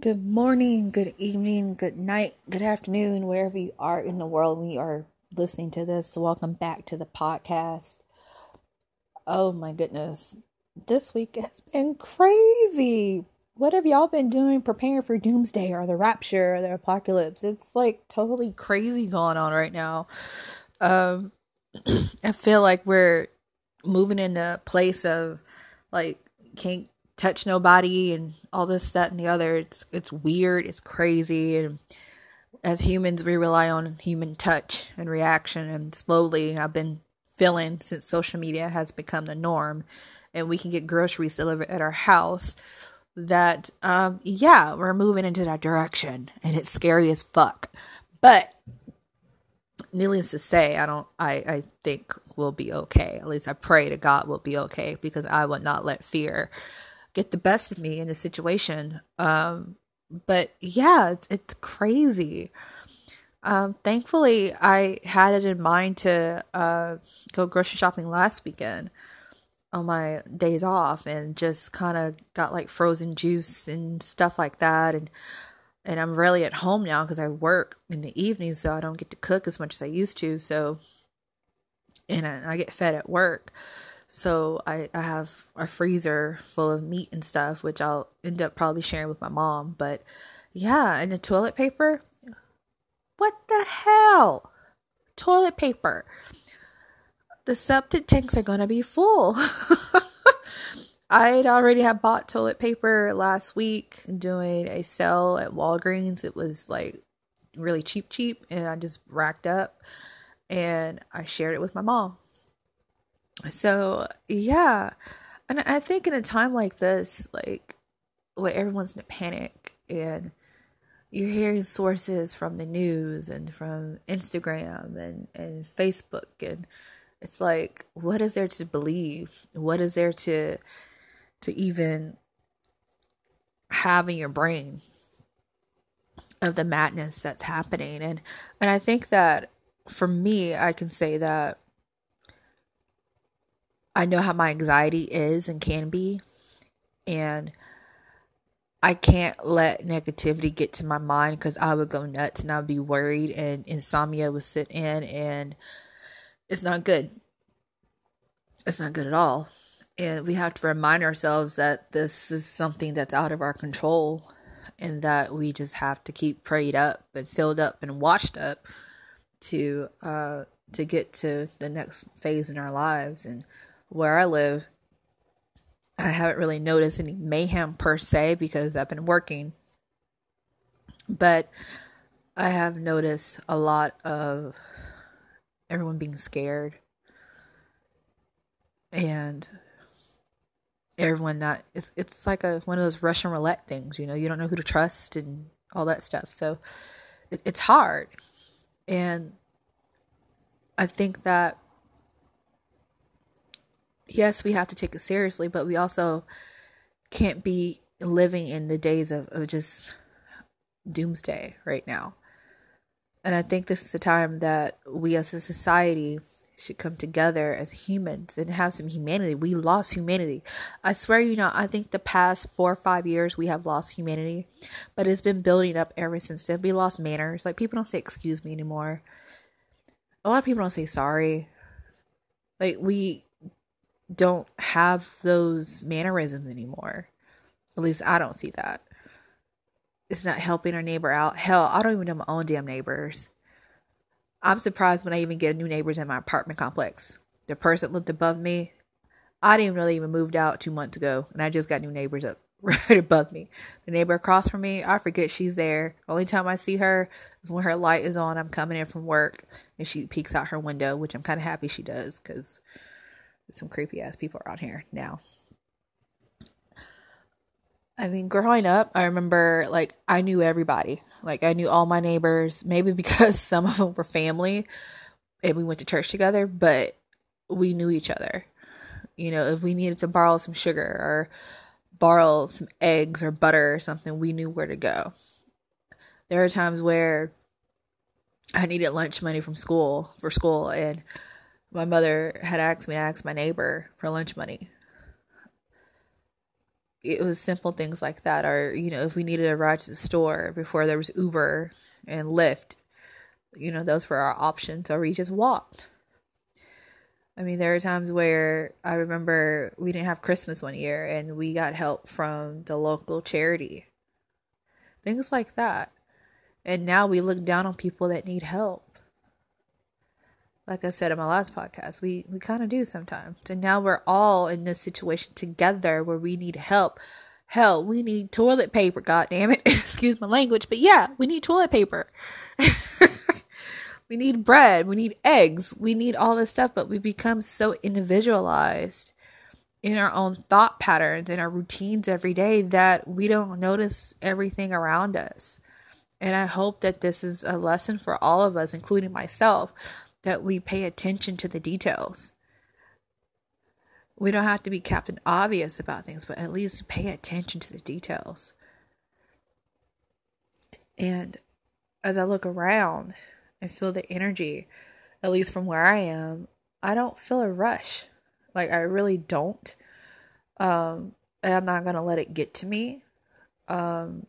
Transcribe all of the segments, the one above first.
Good morning, good evening, good night, good afternoon, wherever you are in the world when you are listening to this. Welcome back to the podcast. Oh my goodness, this week has been crazy. What have y'all been doing preparing for doomsday or the rapture or the apocalypse? It's like totally crazy going on right now. Um, I feel like we're moving in a place of like can't touch nobody and all this that and the other. It's it's weird. It's crazy. And as humans we rely on human touch and reaction. And slowly i've been feeling since social media has become the norm and we can get groceries delivered at our house that um yeah we're moving into that direction and it's scary as fuck. But needless to say i don't i i think we'll be okay. At least i pray to god we'll be okay because i would not let fear get the best of me in the situation. Um, but yeah, it's, it's crazy. Um, thankfully, I had it in mind to uh, go grocery shopping last weekend on my days off and just kind of got like frozen juice and stuff like that and and I'm really at home now because I work in the evening so I don't get to cook as much as I used to so and I, I get fed at work so I, I have a freezer full of meat and stuff, which I'll end up probably sharing with my mom. But yeah, and the toilet paper. What the hell? Toilet paper. The septic tanks are gonna be full. I'd already had bought toilet paper last week doing a sale at Walgreens. It was like really cheap, cheap, and I just racked up and I shared it with my mom. So, yeah. And I think in a time like this, like where everyone's in a panic and you're hearing sources from the news and from Instagram and, and Facebook and it's like what is there to believe? What is there to to even have in your brain of the madness that's happening and and I think that for me I can say that I know how my anxiety is and can be. And I can't let negativity get to my mind because I would go nuts and I'd be worried and insomnia would sit in and it's not good. It's not good at all. And we have to remind ourselves that this is something that's out of our control and that we just have to keep prayed up and filled up and washed up to uh to get to the next phase in our lives and where I live, I haven't really noticed any mayhem per se because I've been working. But I have noticed a lot of everyone being scared and everyone not it's it's like a one of those Russian roulette things, you know, you don't know who to trust and all that stuff. So it, it's hard. And I think that yes, we have to take it seriously, but we also can't be living in the days of, of just doomsday right now. And I think this is the time that we as a society should come together as humans and have some humanity. We lost humanity. I swear you know, I think the past four or five years we have lost humanity, but it's been building up ever since then. We lost manners. Like people don't say excuse me anymore. A lot of people don't say sorry. Like we don't have those mannerisms anymore. At least I don't see that. It's not helping our neighbor out. Hell, I don't even know my own damn neighbors. I'm surprised when I even get new neighbors in my apartment complex. The person that lived above me, I didn't really even moved out two months ago, and I just got new neighbors up right above me. The neighbor across from me, I forget she's there. Only time I see her is when her light is on. I'm coming in from work, and she peeks out her window, which I'm kind of happy she does because some creepy ass people around here now. I mean, growing up, I remember like I knew everybody. Like I knew all my neighbors, maybe because some of them were family and we went to church together, but we knew each other. You know, if we needed to borrow some sugar or borrow some eggs or butter or something, we knew where to go. There are times where I needed lunch money from school for school and my mother had asked me to ask my neighbor for lunch money. it was simple things like that or you know if we needed a ride to the store before there was uber and lyft you know those were our options or we just walked. I mean there are times where i remember we didn't have christmas one year and we got help from the local charity. Things like that. And now we look down on people that need help like I said in my last podcast, we, we kind of do sometimes. And now we're all in this situation together where we need help. Hell, we need toilet paper, god damn it. Excuse my language, but yeah, we need toilet paper. we need bread, we need eggs, we need all this stuff, but we become so individualized in our own thought patterns and our routines every day that we don't notice everything around us. And I hope that this is a lesson for all of us, including myself, that we pay attention to the details. We don't have to be Captain Obvious about things, but at least pay attention to the details. And as I look around and feel the energy, at least from where I am, I don't feel a rush. Like I really don't. Um, and I'm not gonna let it get to me. Um,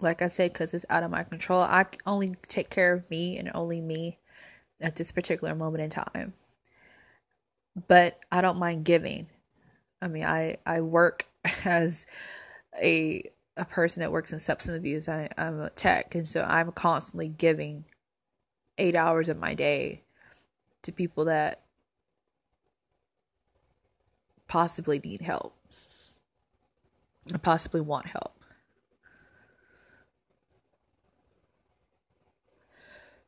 like I said, because it's out of my control. I only take care of me and only me at this particular moment in time. But I don't mind giving. I mean, I I work as a a person that works in substance abuse. I, I'm a tech, and so I'm constantly giving eight hours of my day to people that possibly need help or possibly want help.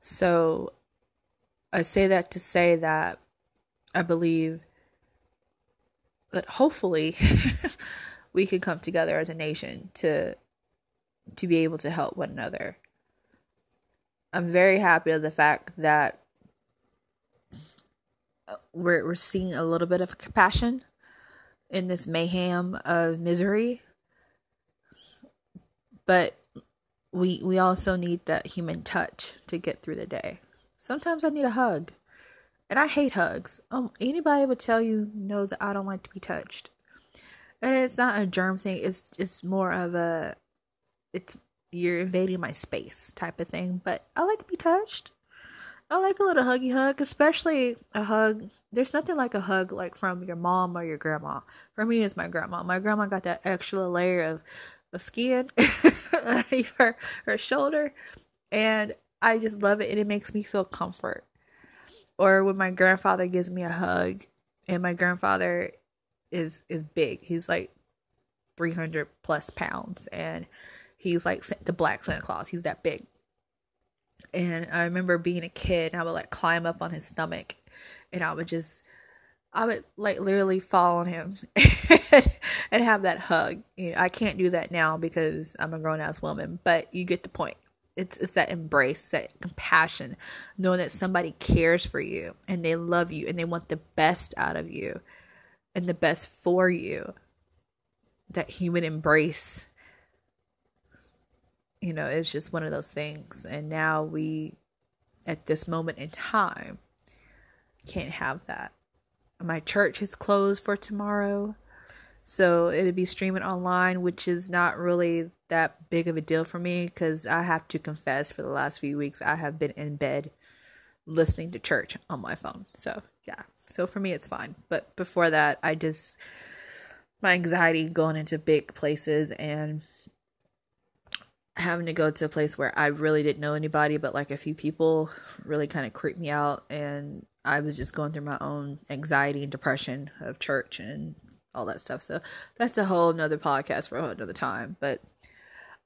So I say that to say that I believe that hopefully we can come together as a nation to to be able to help one another. I'm very happy of the fact that we're we're seeing a little bit of compassion in this mayhem of misery. But we we also need that human touch to get through the day. Sometimes I need a hug. And I hate hugs. Um anybody would tell you know that I don't like to be touched. And it's not a germ thing, it's it's more of a it's you're invading my space type of thing. But I like to be touched. I like a little huggy hug, especially a hug. There's nothing like a hug like from your mom or your grandma. For me, it's my grandma. My grandma got that extra layer of, of skin underneath her, her shoulder. And I just love it and it makes me feel comfort. Or when my grandfather gives me a hug and my grandfather is is big. He's like 300 plus pounds and he's like the black Santa Claus. He's that big. And I remember being a kid and I would like climb up on his stomach and I would just I would like literally fall on him and have that hug. You know, I can't do that now because I'm a grown ass woman, but you get the point it's it's that embrace, that compassion, knowing that somebody cares for you and they love you and they want the best out of you and the best for you. That human embrace, you know, is just one of those things. And now we, at this moment in time, can't have that. My church is closed for tomorrow. So it'd be streaming online, which is not really that big of a deal for me because I have to confess for the last few weeks I have been in bed listening to church on my phone. So yeah. So for me it's fine. But before that I just my anxiety going into big places and having to go to a place where I really didn't know anybody but like a few people really kind of creeped me out and I was just going through my own anxiety and depression of church and all that stuff. So that's a whole nother podcast for another time. But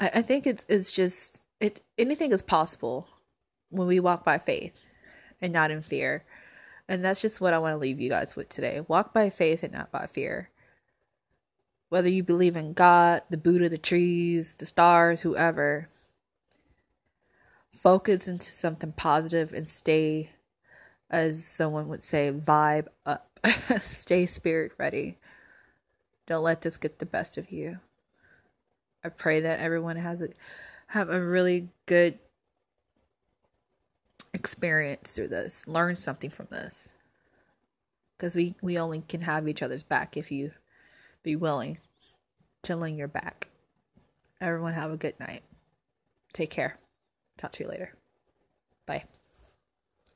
I, I think it's it's just it anything is possible when we walk by faith and not in fear. And that's just what I want to leave you guys with today. Walk by faith and not by fear. Whether you believe in God, the Buddha, the trees, the stars, whoever, focus into something positive and stay, as someone would say, vibe up. stay spirit ready. Don't let this get the best of you. I pray that everyone has a have a really good experience through this. Learn something from this. Cuz we we only can have each other's back if you be willing to chilling your back. Everyone have a good night. Take care. Talk to you later. Bye.